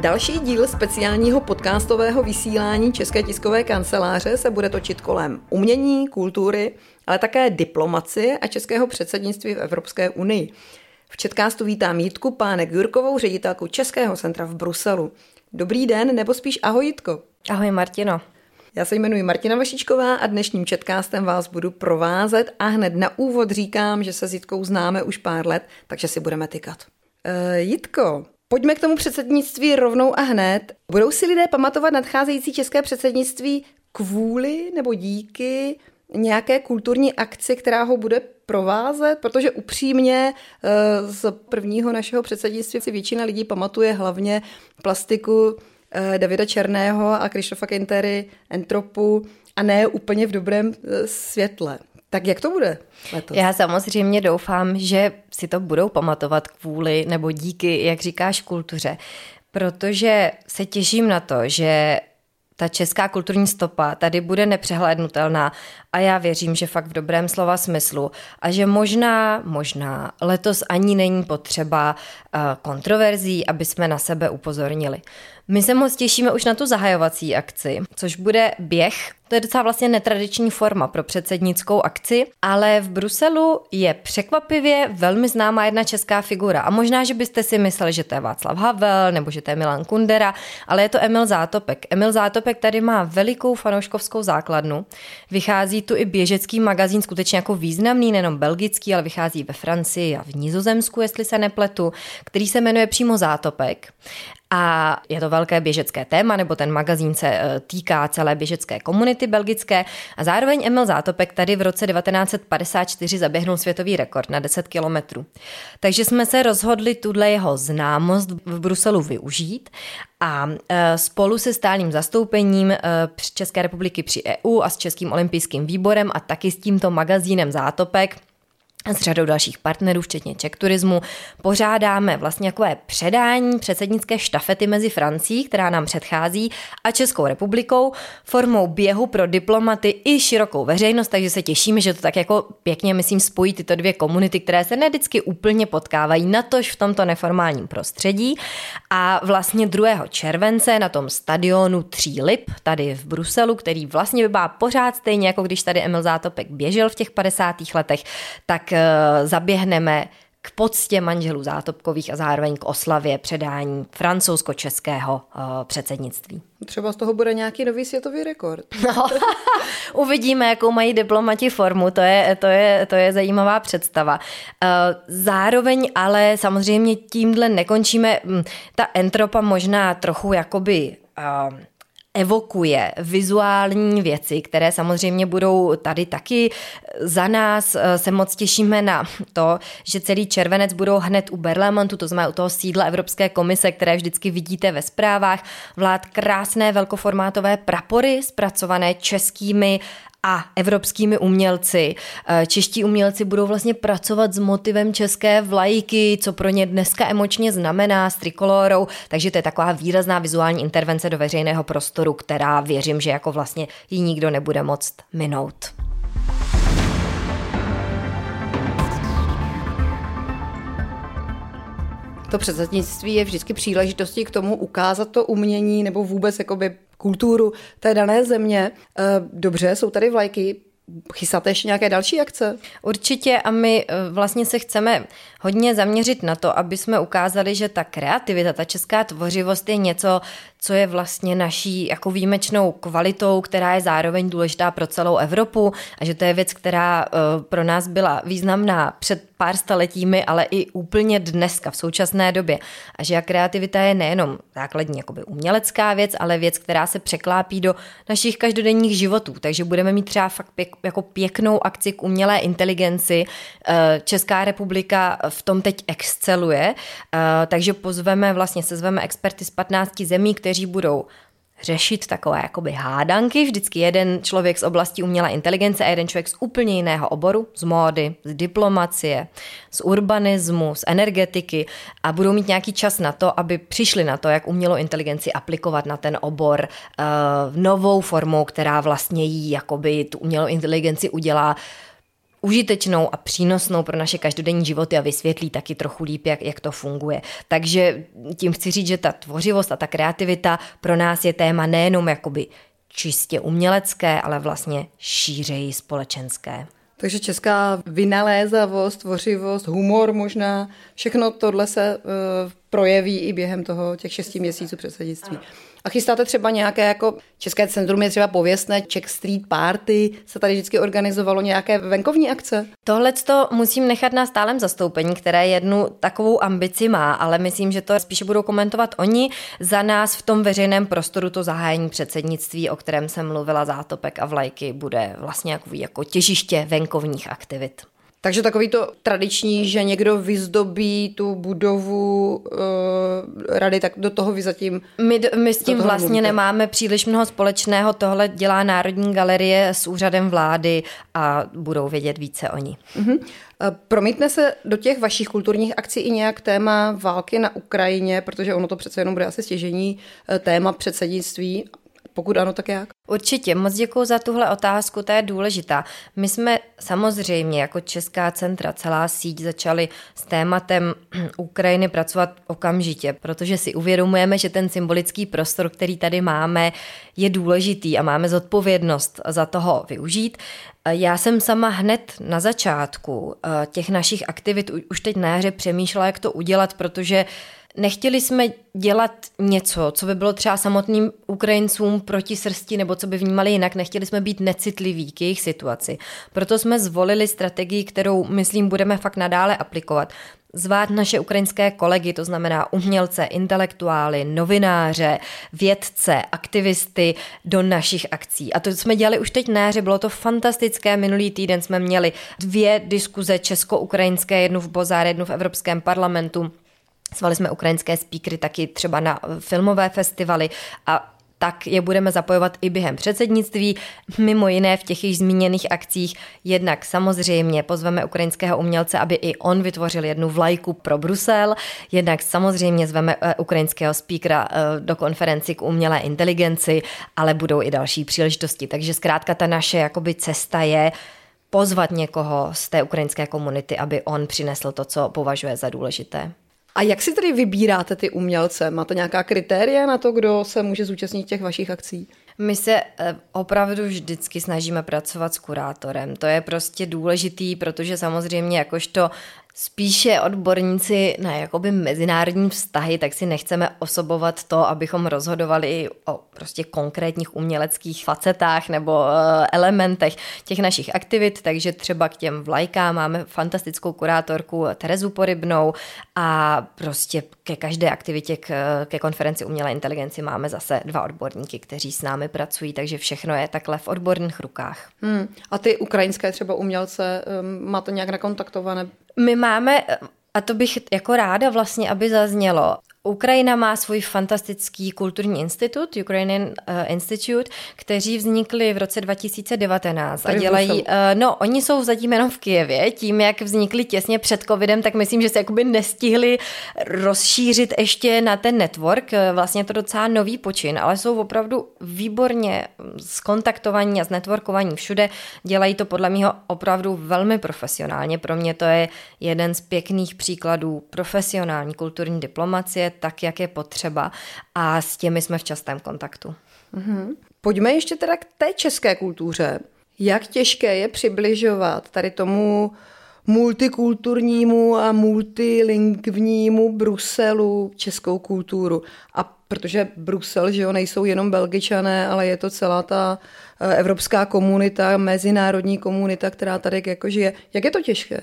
Další díl speciálního podcastového vysílání České tiskové kanceláře se bude točit kolem umění, kultury, ale také diplomacie a českého předsednictví v Evropské unii. V Četkástu vítám Jitku Pánek Jurkovou, ředitelku Českého centra v Bruselu. Dobrý den, nebo spíš ahoj Jitko. Ahoj Martino. Já se jmenuji Martina Vašičková a dnešním četkástem vás budu provázet a hned na úvod říkám, že se s Jitkou známe už pár let, takže si budeme tykat. E, Jitko, pojďme k tomu předsednictví rovnou a hned. Budou si lidé pamatovat nadcházející české předsednictví kvůli nebo díky nějaké kulturní akci, která ho bude provázet, protože upřímně e, z prvního našeho předsednictví si většina lidí pamatuje hlavně plastiku Eh, Davida Černého a Krištofa Kentery, Entropu a ne úplně v dobrém eh, světle. Tak jak to bude letos? Já samozřejmě doufám, že si to budou pamatovat kvůli nebo díky, jak říkáš, kultuře, protože se těším na to, že ta česká kulturní stopa tady bude nepřehlédnutelná a já věřím, že fakt v dobrém slova smyslu a že možná, možná letos ani není potřeba uh, kontroverzí, aby jsme na sebe upozornili. My se moc těšíme už na tu zahajovací akci, což bude běh. To je docela vlastně netradiční forma pro předsednickou akci, ale v Bruselu je překvapivě velmi známá jedna česká figura. A možná, že byste si mysleli, že to je Václav Havel nebo že to je Milan Kundera, ale je to Emil Zátopek. Emil Zátopek tady má velikou fanouškovskou základnu. Vychází tu i běžecký magazín, skutečně jako významný, nejenom belgický, ale vychází ve Francii a v Nizozemsku, jestli se nepletu, který se jmenuje přímo Zátopek. A je to velké běžecké téma, nebo ten magazín se e, týká celé běžecké komunity belgické. A zároveň Emil Zátopek tady v roce 1954 zaběhnul světový rekord na 10 kilometrů. Takže jsme se rozhodli tuhle jeho známost v Bruselu využít a e, spolu se stálým zastoupením e, České republiky při EU a s Českým olympijským výborem a taky s tímto magazínem Zátopek s řadou dalších partnerů, včetně Czech Turismu, pořádáme vlastně takové předání předsednické štafety mezi Francií, která nám předchází, a Českou republikou formou běhu pro diplomaty i širokou veřejnost, takže se těšíme, že to tak jako pěkně, myslím, spojí tyto dvě komunity, které se ne vždycky úplně potkávají, natož v tomto neformálním prostředí. A vlastně 2. července na tom stadionu Tří Lip, tady v Bruselu, který vlastně by pořád stejně, jako když tady Emil Zátopek běžel v těch 50. letech, tak Eh, zaběhneme k poctě manželů Zátopkových a zároveň k oslavě předání francouzsko-českého uh, předsednictví. Třeba z toho bude nějaký nový světový rekord. No, uvidíme, jakou mají diplomati formu, to je, to je, to je zajímavá představa. Uh, zároveň ale samozřejmě tímhle nekončíme. Hm, ta entropa možná trochu jakoby evokuje vizuální věci, které samozřejmě budou tady taky. Za nás eh, se moc těšíme na to, že celý červenec budou hned u Berlemontu, to znamená u toho sídla Evropské komise, které vždycky vidíte ve zprávách, vlád krásné velkoformátové prapory zpracované českými a evropskými umělci. Eh, čeští umělci budou vlastně pracovat s motivem české vlajky, co pro ně dneska emočně znamená, s trikolorou, takže to je taková výrazná vizuální intervence do veřejného prostoru, která věřím, že jako vlastně ji nikdo nebude moct minout. To předsednictví je vždycky příležitostí k tomu ukázat to umění nebo vůbec jakoby kulturu té dané země. Eh, dobře, jsou tady vlajky, Chystáte ještě nějaké další akce? Určitě a my eh, vlastně se chceme hodně zaměřit na to, aby jsme ukázali, že ta kreativita, ta česká tvořivost je něco, co je vlastně naší jako výjimečnou kvalitou, která je zároveň důležitá pro celou Evropu a že to je věc, která eh, pro nás byla významná před pár staletími, ale i úplně dneska, v současné době. A že kreativita je nejenom základní jakoby umělecká věc, ale věc, která se překlápí do našich každodenních životů. Takže budeme mít třeba fakt pěk, jako pěknou akci k umělé inteligenci. Eh, Česká republika v tom teď exceluje, eh, takže pozveme, vlastně sezveme experty z 15 zemí, kteří budou řešit takové jakoby hádanky. Vždycky jeden člověk z oblasti umělé inteligence a jeden člověk z úplně jiného oboru, z módy, z diplomacie, z urbanismu, z energetiky a budou mít nějaký čas na to, aby přišli na to, jak umělou inteligenci aplikovat na ten obor uh, novou formou, která vlastně jí jakoby tu umělou inteligenci udělá užitečnou a přínosnou pro naše každodenní životy a vysvětlí taky trochu líp, jak, jak to funguje. Takže tím chci říct, že ta tvořivost a ta kreativita pro nás je téma nejenom jakoby čistě umělecké, ale vlastně šířeji společenské. Takže česká vynalézavost, tvořivost, humor možná, všechno tohle se uh, projeví i během toho těch šesti měsíců předsednictví. A chystáte třeba nějaké, jako České centrum je třeba pověstné, Czech Street Party, se tady vždycky organizovalo nějaké venkovní akce? Tohle to musím nechat na stálem zastoupení, které jednu takovou ambici má, ale myslím, že to spíše budou komentovat oni. Za nás v tom veřejném prostoru to zahájení předsednictví, o kterém jsem mluvila, zátopek a vlajky, bude vlastně jako, jako těžiště venkovních aktivit. Takže takový to tradiční, že někdo vyzdobí tu budovu uh, rady, tak do toho vy zatím... My, my s tím vlastně mluvíte. nemáme příliš mnoho společného. Tohle dělá Národní galerie s úřadem vlády a budou vědět více oni. Uh-huh. Promítne se do těch vašich kulturních akcí i nějak téma války na Ukrajině, protože ono to přece jenom bude asi stěžení eh, téma předsednictví pokud ano, tak jak? Určitě, moc děkuji za tuhle otázku, ta je důležitá. My jsme samozřejmě jako Česká centra, celá síť začali s tématem Ukrajiny pracovat okamžitě, protože si uvědomujeme, že ten symbolický prostor, který tady máme, je důležitý a máme zodpovědnost za toho využít. Já jsem sama hned na začátku eh, těch našich aktivit už teď na jaře přemýšlela, jak to udělat, protože Nechtěli jsme dělat něco, co by bylo třeba samotným Ukrajincům proti srsti nebo co by vnímali jinak. Nechtěli jsme být necitliví k jejich situaci. Proto jsme zvolili strategii, kterou, myslím, budeme fakt nadále aplikovat. Zvát naše ukrajinské kolegy, to znamená umělce, intelektuály, novináře, vědce, aktivisty do našich akcí. A to jsme dělali už teď na jaře, bylo to fantastické. Minulý týden jsme měli dvě diskuze česko-ukrajinské, jednu v Bozáře, jednu v Evropském parlamentu Zvali jsme ukrajinské speakery taky třeba na filmové festivaly a tak je budeme zapojovat i během předsednictví, mimo jiné v těch již zmíněných akcích. Jednak samozřejmě pozveme ukrajinského umělce, aby i on vytvořil jednu vlajku pro Brusel, jednak samozřejmě zveme eh, ukrajinského speakera eh, do konferenci k umělé inteligenci, ale budou i další příležitosti. Takže zkrátka ta naše jakoby cesta je pozvat někoho z té ukrajinské komunity, aby on přinesl to, co považuje za důležité. A jak si tedy vybíráte ty umělce? Máte nějaká kritéria na to, kdo se může zúčastnit těch vašich akcí? My se eh, opravdu vždycky snažíme pracovat s kurátorem. To je prostě důležitý, protože samozřejmě jakožto spíše odborníci na jakoby mezinárodní vztahy, tak si nechceme osobovat to, abychom rozhodovali o prostě konkrétních uměleckých facetách nebo eh, elementech těch našich aktivit, takže třeba k těm vlajkám máme fantastickou kurátorku Terezu Porybnou a prostě ke každé aktivitě k, ke konferenci umělé inteligenci máme zase dva odborníky, kteří s námi pracují, takže všechno je takhle v odborných rukách. Hmm. A ty ukrajinské třeba umělce um, máte nějak nakontaktované? My máme a to bych jako ráda vlastně, aby zaznělo. Ukrajina má svůj fantastický kulturní institut, Ukrainian uh, Institute, kteří vznikli v roce 2019 a dělají, uh, no oni jsou zatím jenom v Kijevě, tím jak vznikli těsně před covidem, tak myslím, že se jakoby nestihli rozšířit ještě na ten network, eh, vlastně to docela nový počin, ale jsou opravdu výborně skontaktovaní a znetworkovaní všude, dělají to podle mě opravdu velmi profesionálně, pro mě to je jeden z pěkných příkladů profesionální kulturní diplomacie, tak, jak je potřeba a s těmi jsme v častém kontaktu. Mm-hmm. Pojďme ještě teda k té české kultuře. Jak těžké je přibližovat tady tomu multikulturnímu a multilingvnímu Bruselu českou kulturu. A protože Brusel, že jo, nejsou jenom belgičané, ale je to celá ta eh, evropská komunita, mezinárodní komunita, která tady jako žije. Jak je to těžké?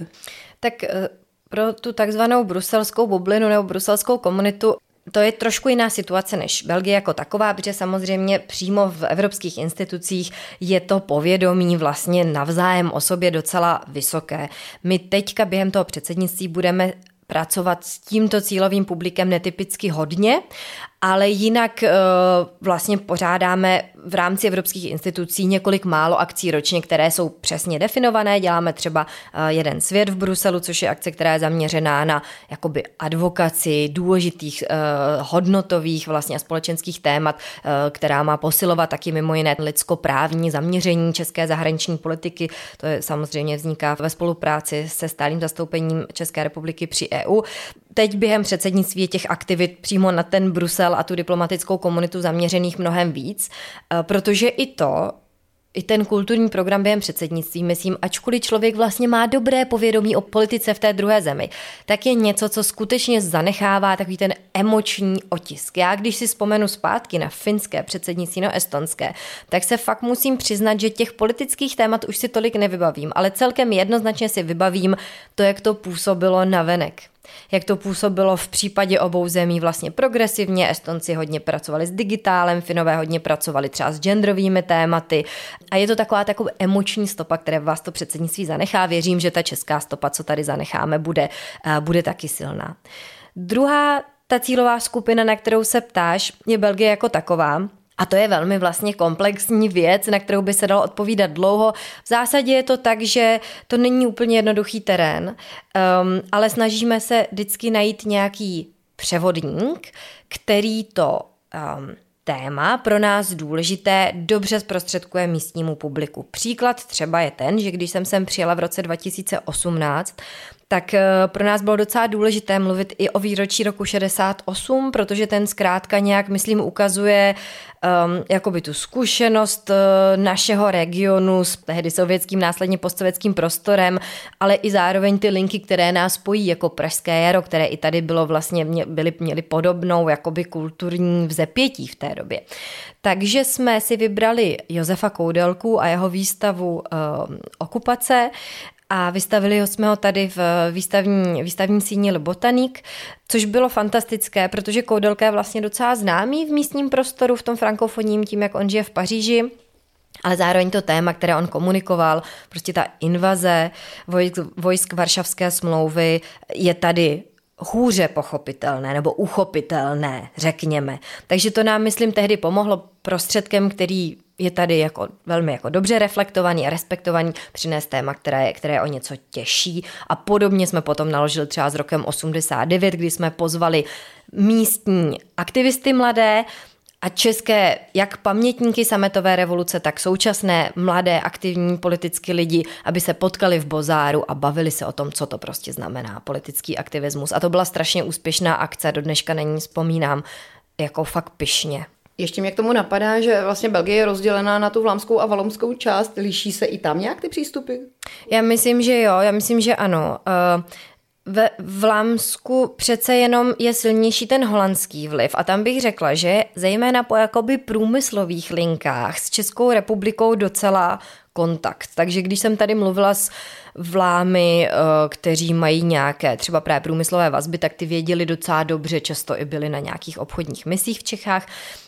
Tak eh, pro tu takzvanou bruselskou bublinu nebo bruselskou komunitu to je trošku jiná situace než Belgie jako taková, protože samozřejmě přímo v evropských institucích je to povědomí vlastně navzájem o sobě docela vysoké. My teďka během toho předsednictví budeme pracovat s tímto cílovým publikem netypicky hodně, ale jinak eh, vlastně pořádáme v rámci evropských institucí několik málo akcí ročně, které jsou přesně definované. Děláme třeba eh, jeden svět v Bruselu, což je akce, která je zaměřená na jakoby advokaci důležitých eh, hodnotových vlastně a společenských témat, která má posilovat taky mimo jiné lidskoprávní zaměření české zahraniční politiky. To je samozřejmě vzniká ve spolupráci se stálým zastoupením České republiky při EU. Teď během předsednictví těch aktivit přímo na ten Brusel a tu diplomatickou komunitu zaměřených mnohem víc, eh, protože i to, i ten kulturní program během předsednictví, myslím, ačkoliv člověk vlastně má dobré povědomí o politice v té druhé zemi, tak je něco, co skutečně zanechává takový ten emoční otisk. Já, když si vzpomenu zpátky na finské předsednictví, no estonské, tak se fakt musím přiznat, že těch politických témat už si tolik nevybavím, ale celkem jednoznačně si vybavím to, jak to působilo na venek jak to působilo v případě obou zemí vlastně progresivně. Estonci hodně pracovali s digitálem, Finové hodně pracovali třeba s genderovými tématy a je to taková taková emoční stopa, které vás to předsednictví zanechá. Věřím, že ta česká stopa, co tady zanecháme, bude, eh, bude taky silná. Druhá ta cílová skupina, na kterou se ptáš, je Belgie jako taková. A to je velmi vlastně komplexní věc, na kterou by se dalo odpovídat dlouho. V zásadě je to tak, že to není úplně jednoduchý terén, um, ale snažíme se vždycky najít nějaký převodník, který to um, téma pro nás důležité dobře zprostředkuje místnímu publiku. Příklad třeba je ten, že když jsem sem přijela v roce 2018, tak eh, pro nás bylo docela důležité mluvit i o výročí roku 68, protože ten zkrátka nějak, myslím, ukazuje um, jakoby tu zkušenost uh, našeho regionu s tehdy sovětským, následně postsovětským prostorem, ale i zároveň ty linky, které nás spojí, jako Pražské jaro, které i tady bylo vlastně, mě, byly, měly podobnou jakoby kulturní vzepětí v té době. Takže jsme si vybrali Josefa Koudelku a jeho výstavu um, Okupace a vystavili jsme ho tady v výstavní, výstavní síni Botanik, což bylo fantastické, protože Koudelka je vlastně docela známý v místním prostoru, v tom frankofonním, tím, jak on žije v Paříži. Ale zároveň to téma, které on komunikoval, prostě ta invaze vojsk, vojsk Varšavské smlouvy je tady hůře pochopitelné nebo uchopitelné, řekněme. Takže to nám, myslím, tehdy pomohlo prostředkem, který je tady jako velmi jako dobře reflektovaný a respektovaný, přinést téma, které, je, které je o něco těžší. A podobně jsme potom naložili třeba s rokem 89, kdy jsme pozvali místní aktivisty mladé, a české, jak pamětníky sametové revoluce, tak současné mladé aktivní politické lidi, aby se potkali v Bozáru a bavili se o tom, co to prostě znamená politický aktivismus. A to byla strašně úspěšná akce, do dneška není vzpomínám jako fakt pyšně. Ještě mě k tomu napadá, že vlastně Belgie je rozdělená na tu vlámskou a valomskou část. Liší se i tam nějak ty přístupy? Já myslím, že jo, já myslím, že ano. Uh, ve Vlámsku přece jenom je silnější ten holandský vliv a tam bych řekla, že zejména po jakoby průmyslových linkách s Českou republikou docela kontakt. Takže když jsem tady mluvila s vlámy, eh, kteří mají nějaké třeba právě průmyslové vazby, tak ty věděli docela dobře, často i byli na nějakých obchodních misích v Čechách.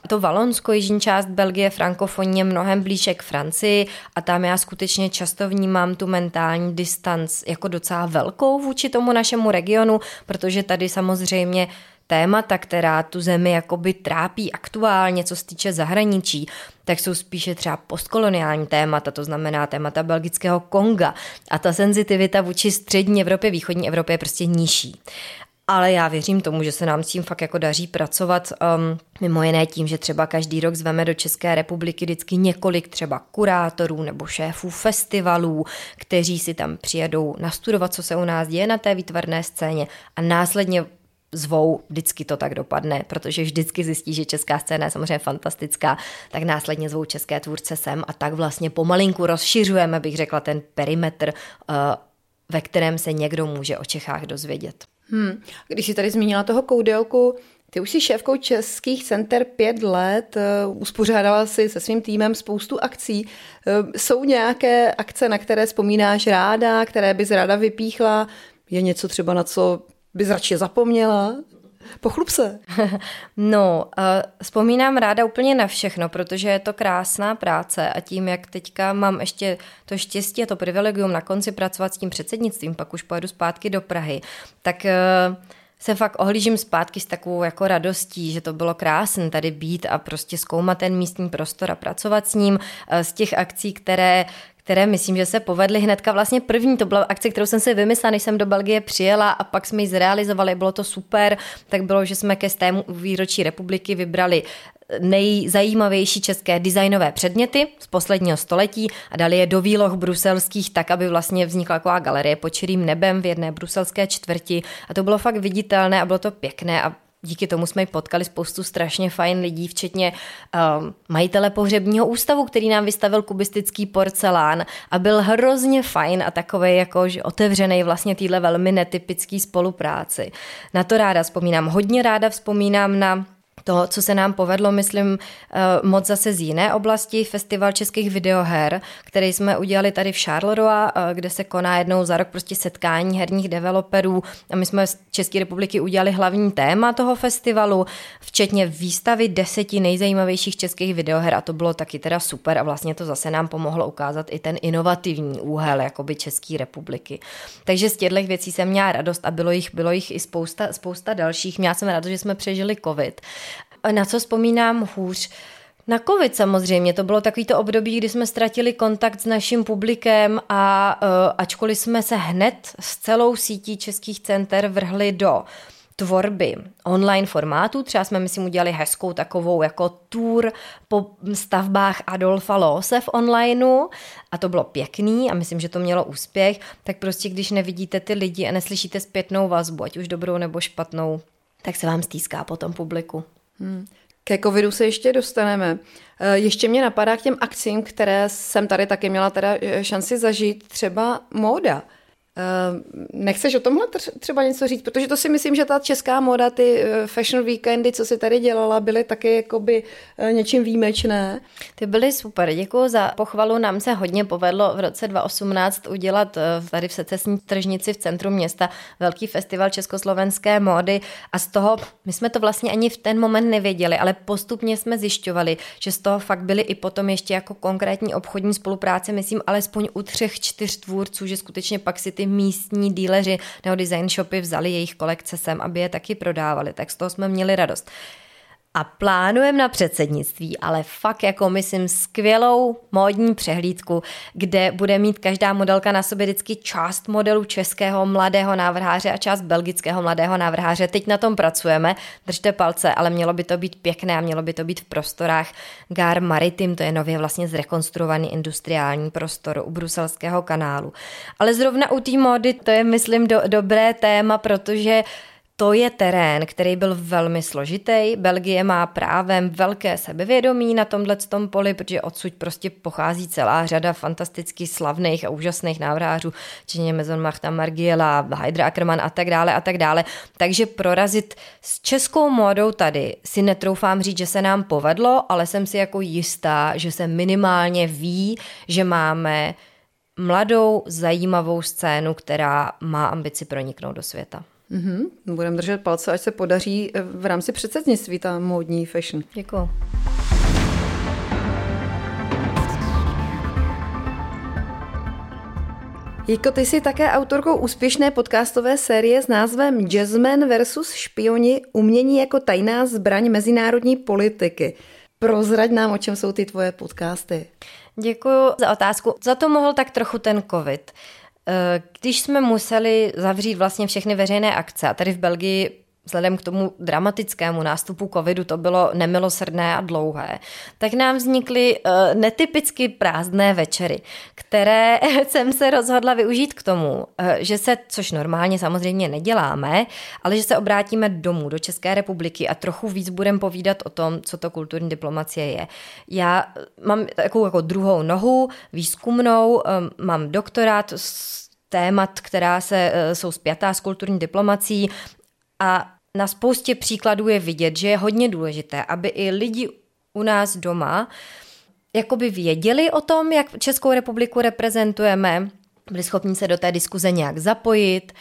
To Valonsko, jižní část Belgie, frankofonie, mnohem blíže k Francii a tam já skutečně často vnímám tu mentální distanc jako docela velkou vůči tomu našemu regionu, protože tady samozřejmě témata, která tu zemi jakoby trápí aktuálně, co se týče zahraničí, tak jsou spíše třeba postkoloniální témata, to znamená témata belgického Konga. A ta senzitivita vůči střední Evropě, východní Evropě je prostě nižší. Ale já věřím tomu, že se nám s tím fakt jako daří pracovat, um, mimo jiné tím, že třeba každý rok zveme do České republiky vždycky několik třeba kurátorů nebo šéfů festivalů, kteří si tam přijedou nastudovat, co se u nás děje na té výtvarné scéně a následně zvou, vždycky to tak dopadne, protože vždycky zjistí, že česká scéna je samozřejmě fantastická, tak následně zvou české tvůrce sem a tak vlastně pomalinku rozšiřujeme, bych řekla, ten perimetr, uh, ve kterém se někdo může o Čechách dozvědět. Hmm. Když jsi tady zmínila toho koudelku, ty už jsi šéfkou českých center pět let, uh, uspořádala si se svým týmem spoustu akcí. Uh, jsou nějaké akce, na které vzpomínáš ráda, které bys ráda vypíchla? Je něco třeba, na co bys radši zapomněla? Pochlup se. no, vzpomínám ráda úplně na všechno, protože je to krásná práce a tím, jak teďka mám ještě to štěstí a to privilegium na konci pracovat s tím předsednictvím, pak už pojedu zpátky do Prahy, tak uh, se fakt ohlížím zpátky s takovou jako radostí, že to bylo krásné tady být a prostě zkoumat ten místní prostor a pracovat s ním z těch akcí, které, které myslím, že se povedly hnedka vlastně první. To byla akce, kterou jsem si vymyslela, než jsem do Belgie přijela a pak jsme ji zrealizovali, bylo to super. Tak bylo, že jsme ke stému výročí republiky vybrali nejzajímavější české designové předměty z posledního století a dali je do výloh bruselských tak, aby vlastně vznikla taková galerie pod čirým nebem v jedné bruselské čtvrti a to bylo fakt viditelné a bylo to pěkné a díky tomu jsme potkali spoustu strašně fajn lidí, včetně um, majitele pohřebního ústavu, který nám vystavil kubistický porcelán a byl hrozně fajn a takový jako že otevřený vlastně týhle velmi netypický spolupráci. Na to ráda vzpomínám. Hodně ráda vzpomínám na to, co se nám povedlo, myslím, eh, moc zase z jiné oblasti, Festival českých videoher, který jsme udělali tady v Charleroi, eh, kde se koná jednou za rok prostě setkání herních developerů a my jsme z České republiky udělali hlavní téma toho festivalu, včetně výstavy deseti nejzajímavějších českých videoher a to bylo taky teda super a vlastně to zase nám pomohlo ukázat i ten inovativní úhel jakoby České republiky. Takže z těchto věcí jsem měla radost a bylo jich, bylo jich i spousta, spousta dalších. Měla jsem radost, že jsme přežili covid na co vzpomínám hůř? Na covid samozřejmě, to bylo takový to období, kdy jsme ztratili kontakt s naším publikem a uh, ačkoliv jsme se hned s celou sítí českých center vrhli do tvorby online formátu. Třeba jsme, myslím, udělali hezkou takovou jako tour po stavbách Adolfa Lose v onlineu a to bylo pěkný a myslím, že to mělo úspěch. Tak prostě, když nevidíte ty lidi a neslyšíte zpětnou vazbu, ať už dobrou nebo špatnou, tak se vám stýská po tom publiku. Hmm. Ke covidu se ještě dostaneme. Eh, ještě mě napadá k těm akcím, které jsem tady taky měla teda eh, šanci zažít, třeba móda. Eh, nechceš o tomhle třeba něco říct? Protože to si myslím, že ta česká moda, ty eh, fashion weekendy, co si tady dělala, byly taky jakoby eh, něčím výjimečné. Ty byly super, děkuji za pochvalu. Nám se hodně povedlo v roce 2018 udělat tady v secesní tržnici v centru města velký festival československé módy a z toho, my jsme to vlastně ani v ten moment nevěděli, ale postupně jsme zjišťovali, že z toho fakt byly i potom ještě jako konkrétní obchodní spolupráce, myslím alespoň u třech, čtyř tvůrců, že skutečně pak si ty místní díleři nebo design shopy vzali jejich kolekce sem, aby je taky prodávali, tak z toho jsme měli radost a plánujeme na předsednictví, ale fakt jako myslím skvělou módní přehlídku, kde bude mít každá modelka na sobě vždycky část modelu českého mladého návrháře a část belgického mladého návrháře. Teď na tom pracujeme, držte palce, ale mělo by to být pěkné a mělo by to být v prostorách Gar Maritim, to je nově vlastně zrekonstruovaný industriální prostor u bruselského kanálu. Ale zrovna u té módy to je myslím do, dobré téma, protože to je terén, který byl velmi složitý. Belgie má právem velké sebevědomí na tomhle tom poli, protože odsud prostě pochází celá řada fantasticky slavných a úžasných návrhářů, včetně Maison Marta Margiela, Hydra Ackermann a tak dále a tak dále. Takže prorazit s českou módou tady si netroufám říct, že se nám povedlo, ale jsem si jako jistá, že se minimálně ví, že máme mladou, zajímavou scénu, která má ambici proniknout do světa. Mm-hmm. Budeme držet palce, až se podaří eh, v rámci předsednictví ta módní fashion. Děkuji. Jiko, ty jsi také autorkou úspěšné podcastové série s názvem Jazzman versus špioni umění jako tajná zbraň mezinárodní politiky. Prozrať nám, o čem jsou ty tvoje podcasty. Děkuji za otázku. Za to mohl tak trochu ten covid. Eh, když jsme museli zavřít vlastně všechny veřejné akce, a tady v Belgii vzhledem k tomu dramatickému nástupu covidu to bylo nemilosrdné a dlouhé, tak nám vznikly uh, netypicky prázdné večery, které jsem se rozhodla využít k tomu, uh, že se, což normálně samozřejmě neděláme, ale že se obrátíme domů do České republiky a trochu víc budeme povídat o tom, co to kulturní diplomacie je. Já mám takovou jako druhou nohu, výzkumnou, um, mám doktorát s témat, která se, jsou spjatá s kulturní diplomací a na spoustě příkladů je vidět, že je hodně důležité, aby i lidi u nás doma jakoby věděli o tom, jak Českou republiku reprezentujeme, byli schopni se do té diskuze nějak zapojit,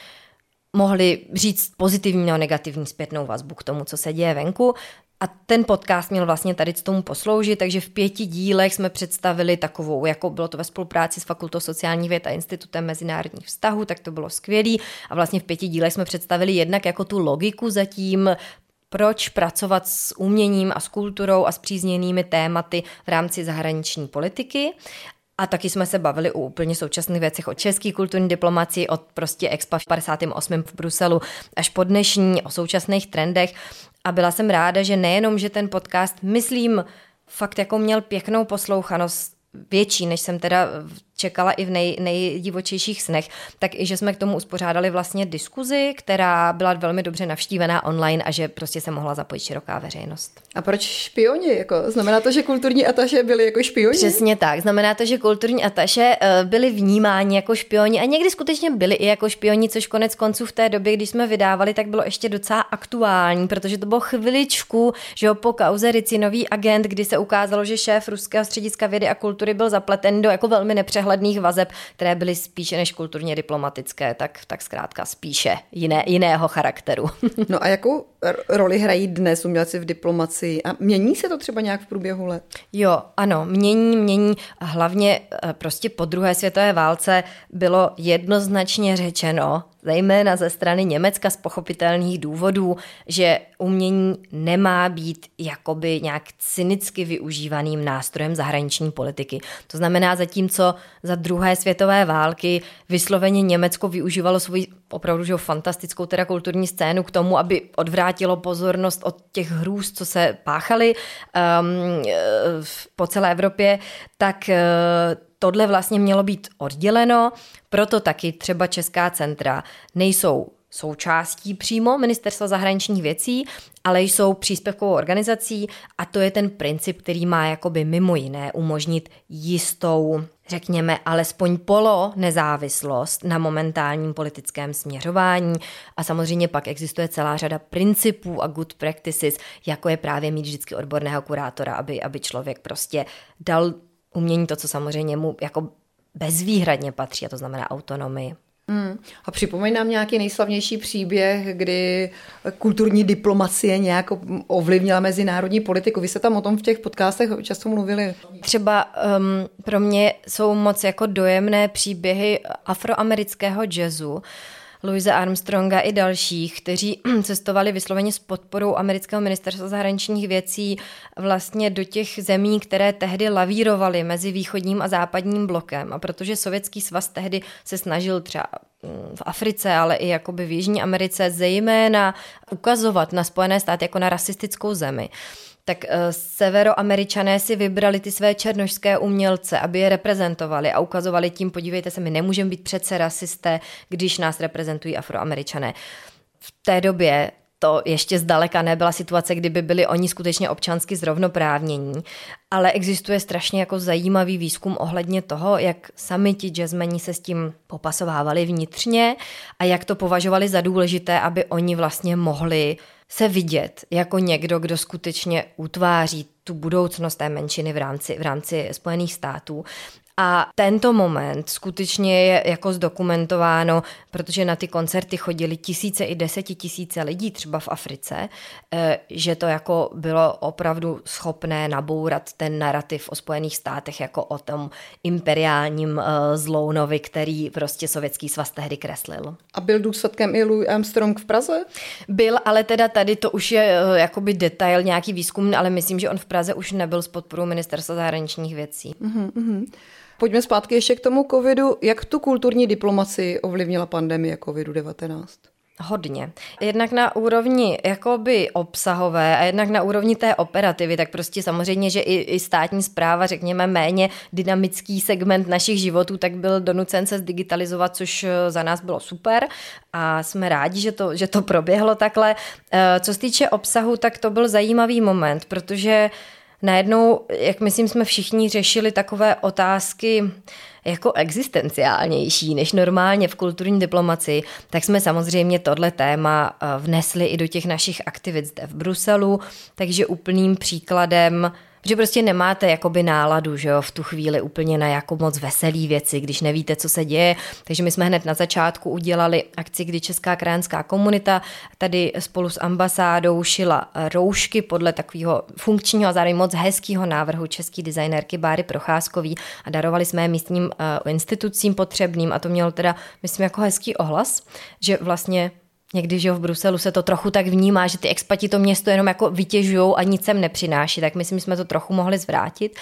mohli říct pozitivní nebo negativní zpětnou vazbu k tomu, co se děje venku. A ten podcast měl vlastně tady k tomu posloužit, takže v pěti dílech jsme představili takovou, jako bylo to ve spolupráci s Fakultou sociálních věd a Institutem mezinárodních vztahů, tak to bylo skvělý. A vlastně v pěti dílech jsme představili jednak jako tu logiku zatím, proč pracovat s uměním a s kulturou a s přízněnými tématy v rámci zahraniční politiky. A taky jsme se bavili o úplně současných věcech, o české kulturní diplomaci, od prostě Expa v 58. v Bruselu až po dnešní, o současných trendech. A byla jsem ráda, že nejenom, že ten podcast, myslím, fakt jako měl pěknou poslouchanost, větší, než jsem teda čekala i v nej, nejdivočejších snech, tak i že jsme k tomu uspořádali vlastně diskuzi, která byla velmi dobře navštívená online a že prostě se mohla zapojit široká veřejnost. A proč špioni? Jako, znamená to, že kulturní ataše byli jako špioni? Přesně tak. Znamená to, že kulturní ataše eh, byli vnímáni jako špioni a někdy skutečně byli i jako špioni, což konec konců v té době, když jsme vydávali, tak bylo ještě docela aktuální, protože to bylo chviličku, že jo, po kauze Ricinový agent, kdy se ukázalo, že šéf Ruského střediska vědy a kultury byl zapleten do jako velmi nepřehledného přehledných vazeb, které byly spíše než kulturně diplomatické, tak, tak zkrátka spíše jiné, jiného charakteru. No a jakou roli hrají dnes umělci v diplomaci a mění se to třeba nějak v průběhu let? Jo, ano, mění, mění. Hlavně eh, prostě po druhé světové válce bylo jednoznačně řečeno, zejména ze strany Německa z pochopitelných důvodů, že umění nemá být jakoby nějak cynicky využívaným nástrojem zahraniční politiky. To znamená, zatímco za druhé světové války vysloveně Německo využívalo svůj opravdu že fantastickou teda kulturní scénu k tomu, aby odvrátilo pozornost od těch hrůz, co se páchaly um, po celé Evropě, tak uh, tohle vlastně mělo být odděleno, proto taky třeba Česká centra nejsou součástí přímo Ministerstva zahraničních věcí, ale jsou příspěvkovou organizací a to je ten princip, který má jakoby mimo jiné umožnit jistou, řekněme, alespoň polo nezávislost na momentálním politickém směřování. A samozřejmě pak existuje celá řada principů a good practices, jako je právě mít vždycky odborného kurátora, aby, aby člověk prostě dal umění to, co samozřejmě mu jako bezvýhradně patří, a to znamená autonomii. Hmm. A připomeň nám nějaký nejslavnější příběh, kdy kulturní diplomacie nějak ovlivnila mezinárodní politiku. Vy se tam o tom v těch podcastech často mluvili. Třeba um, pro mě jsou moc jako dojemné příběhy afroamerického jazzu, Louise Armstronga i dalších, kteří cestovali vysloveně s podporou amerického ministerstva zahraničních věcí vlastně do těch zemí, které tehdy lavírovaly mezi východním a západním blokem. A protože Sovětský svaz tehdy se snažil třeba mm, v Africe, ale i jakoby v Jižní Americe zejména ukazovat na Spojené státy jako na rasistickou zemi, tak uh, severoameričané si vybrali ty své černožské umělce, aby je reprezentovali a ukazovali tím, podívejte se, my nemůžeme být přece rasisté, když nás reprezentují afroameričané. V té době to ještě zdaleka nebyla situace, kdyby byli oni skutečně občansky zrovnoprávnění, ale existuje strašně jako zajímavý výzkum ohledně toho, jak sami ti jazzmeni se s tím popasovávali vnitřně a jak to považovali za důležité, aby oni vlastně mohli se vidět jako někdo, kdo skutečně utváří tu budoucnost té menšiny v rámci, v rámci Spojených států a tento moment skutečně je jako zdokumentováno, protože na ty koncerty chodili tisíce i desetitisíce lidí třeba v Africe, eh, že to jako bylo opravdu schopné nabourat ten narrativ o Spojených státech jako o tom imperiálním eh, zlounovi, který prostě sovětský svaz tehdy kreslil. A byl důsledkem i Louis Armstrong v Praze? Byl, ale teda tady to už je eh, jakoby detail, nějaký výzkum, ale myslím, že on v Praze už nebyl s podporou ministerstva zahraničních věcí. Uh-huh, Pojďme zpátky ještě k tomu covidu. Jak tu kulturní diplomaci ovlivnila pandemie covidu-19? Hodně. Jednak na úrovni jakoby obsahové a jednak na úrovni té operativy, tak prostě samozřejmě, že i, i státní zpráva, řekněme méně dynamický segment našich životů, tak byl donucen se zdigitalizovat, což eh, za nás bylo super a jsme rádi, že to, že to proběhlo takhle. Eh, co se týče obsahu, tak to byl zajímavý moment, protože najednou, jak myslím, jsme všichni řešili takové otázky jako existenciálnější než normálně v kulturní diplomaci, tak jsme samozřejmě tohle téma eh, vnesli i do těch našich aktivit zde v Bruselu, takže úplným příkladem že prostě nemáte jakoby náladu, že jo, v tu chvíli úplně na jako moc veselý věci, když nevíte, co se děje. Takže my jsme hned na začátku udělali akci, kdy Česká krajanská komunita tady spolu s ambasádou šila roušky podle takového funkčního a zároveň moc hezkého návrhu české designérky Báry Procházkový a darovali jsme je místním uh, institucím potřebným a to mělo teda, myslím, jako hezký ohlas, že vlastně Někdy, že v Bruselu se to trochu tak vnímá, že ty expati to město jenom jako vytěžují a nic sem nepřináší, tak myslím, že jsme to trochu mohli zvrátit.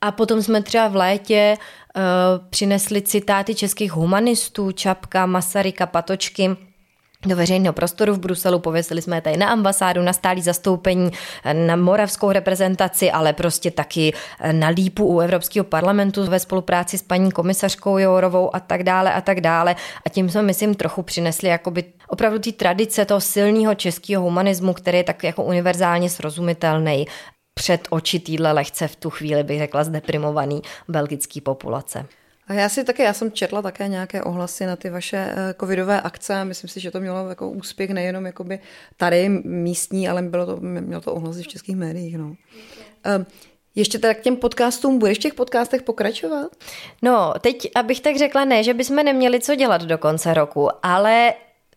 A potom jsme třeba v létě uh, přinesli citáty českých humanistů, Čapka, Masaryka, Patočky, do veřejného prostoru v Bruselu, pověsili jsme je tady na ambasádu, na stálý zastoupení, na moravskou reprezentaci, ale prostě taky na lípu u Evropského parlamentu ve spolupráci s paní komisařkou Jourovou a tak dále a tak dále. A tím jsme, myslím, trochu přinesli jakoby opravdu ty tradice toho silného českého humanismu, který je tak jako univerzálně srozumitelný před oči týdle lehce v tu chvíli, bych řekla, zdeprimovaný belgický populace. A já si také, já jsem četla také nějaké ohlasy na ty vaše eh, covidové akce. Myslím si, že to mělo jako úspěch nejenom jakoby tady místní, ale bylo to, mělo to ohlasy v českých médiích. No. Um, ještě teda k těm podcastům, budeš v těch podcastech pokračovat? No, teď, abych tak řekla, ne, že bychom neměli co dělat do konce roku, ale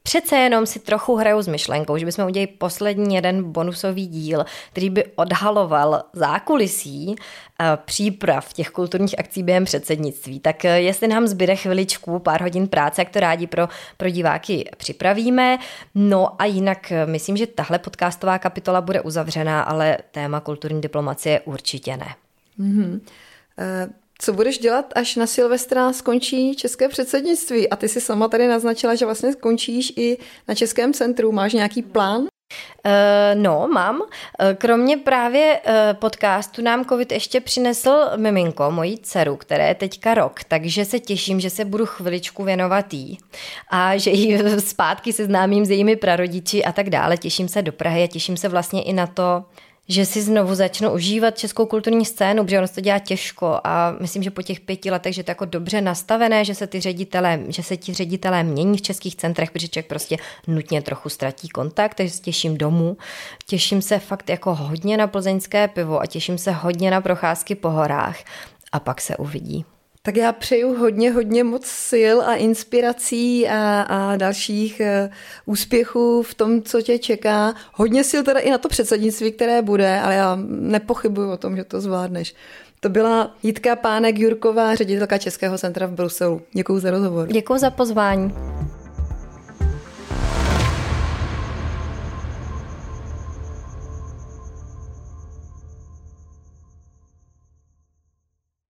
přece jenom si trochu hraju s myšlenkou, že bychom udělali poslední jeden bonusový díl, který by odhaloval zákulisí eh, příprav těch kulturních akcí během předsednictví. Tak eh, jestli nám zbyde chviličku, pár hodin práce, jak to rádi pro, pro diváky připravíme. No a jinak eh, myslím, že tahle podcastová kapitola bude uzavřená, ale téma kulturní diplomacie určitě ne. Mm-hmm. Uh... Co budeš dělat, až na Silvestra skončí české předsednictví? A ty si sama tady naznačila, že vlastně skončíš i na Českém centru. Máš nějaký plán? Uh, no, mám. Eh, kromě právě uh, podcastu nám COVID ještě přinesl miminko, moji dceru, které je teďka rok, takže se těším, že se budu chviličku věnovat jí a že ji zpátky seznámím s jejími prarodiči a tak dále. Těším se do Prahy a těším se vlastně i na to, že si znovu začnu užívat českou kulturní scénu, protože ono to dělá těžko a myslím, že po těch pěti letech, že to jako dobře nastavené, že se ty ředitelé, že se ti ředitelé mění v českých centrech, protože člověk prostě nutně trochu ztratí kontakt, takže se těším domů. Těším se fakt jako hodně na plzeňské pivo a těším se hodně na procházky po horách a pak se uvidí. Tak já přeju hodně, hodně moc sil a inspirací a, a dalších uh, úspěchů v tom, co tě čeká. Hodně sil teda i na to předsednictví, které bude, ale já nepochybuju o tom, že to zvládneš. To byla Jitka Pánek Jurková, ředitelka Českého centra v Bruselu. Děkuji za rozhovor. Děkuji za pozvání.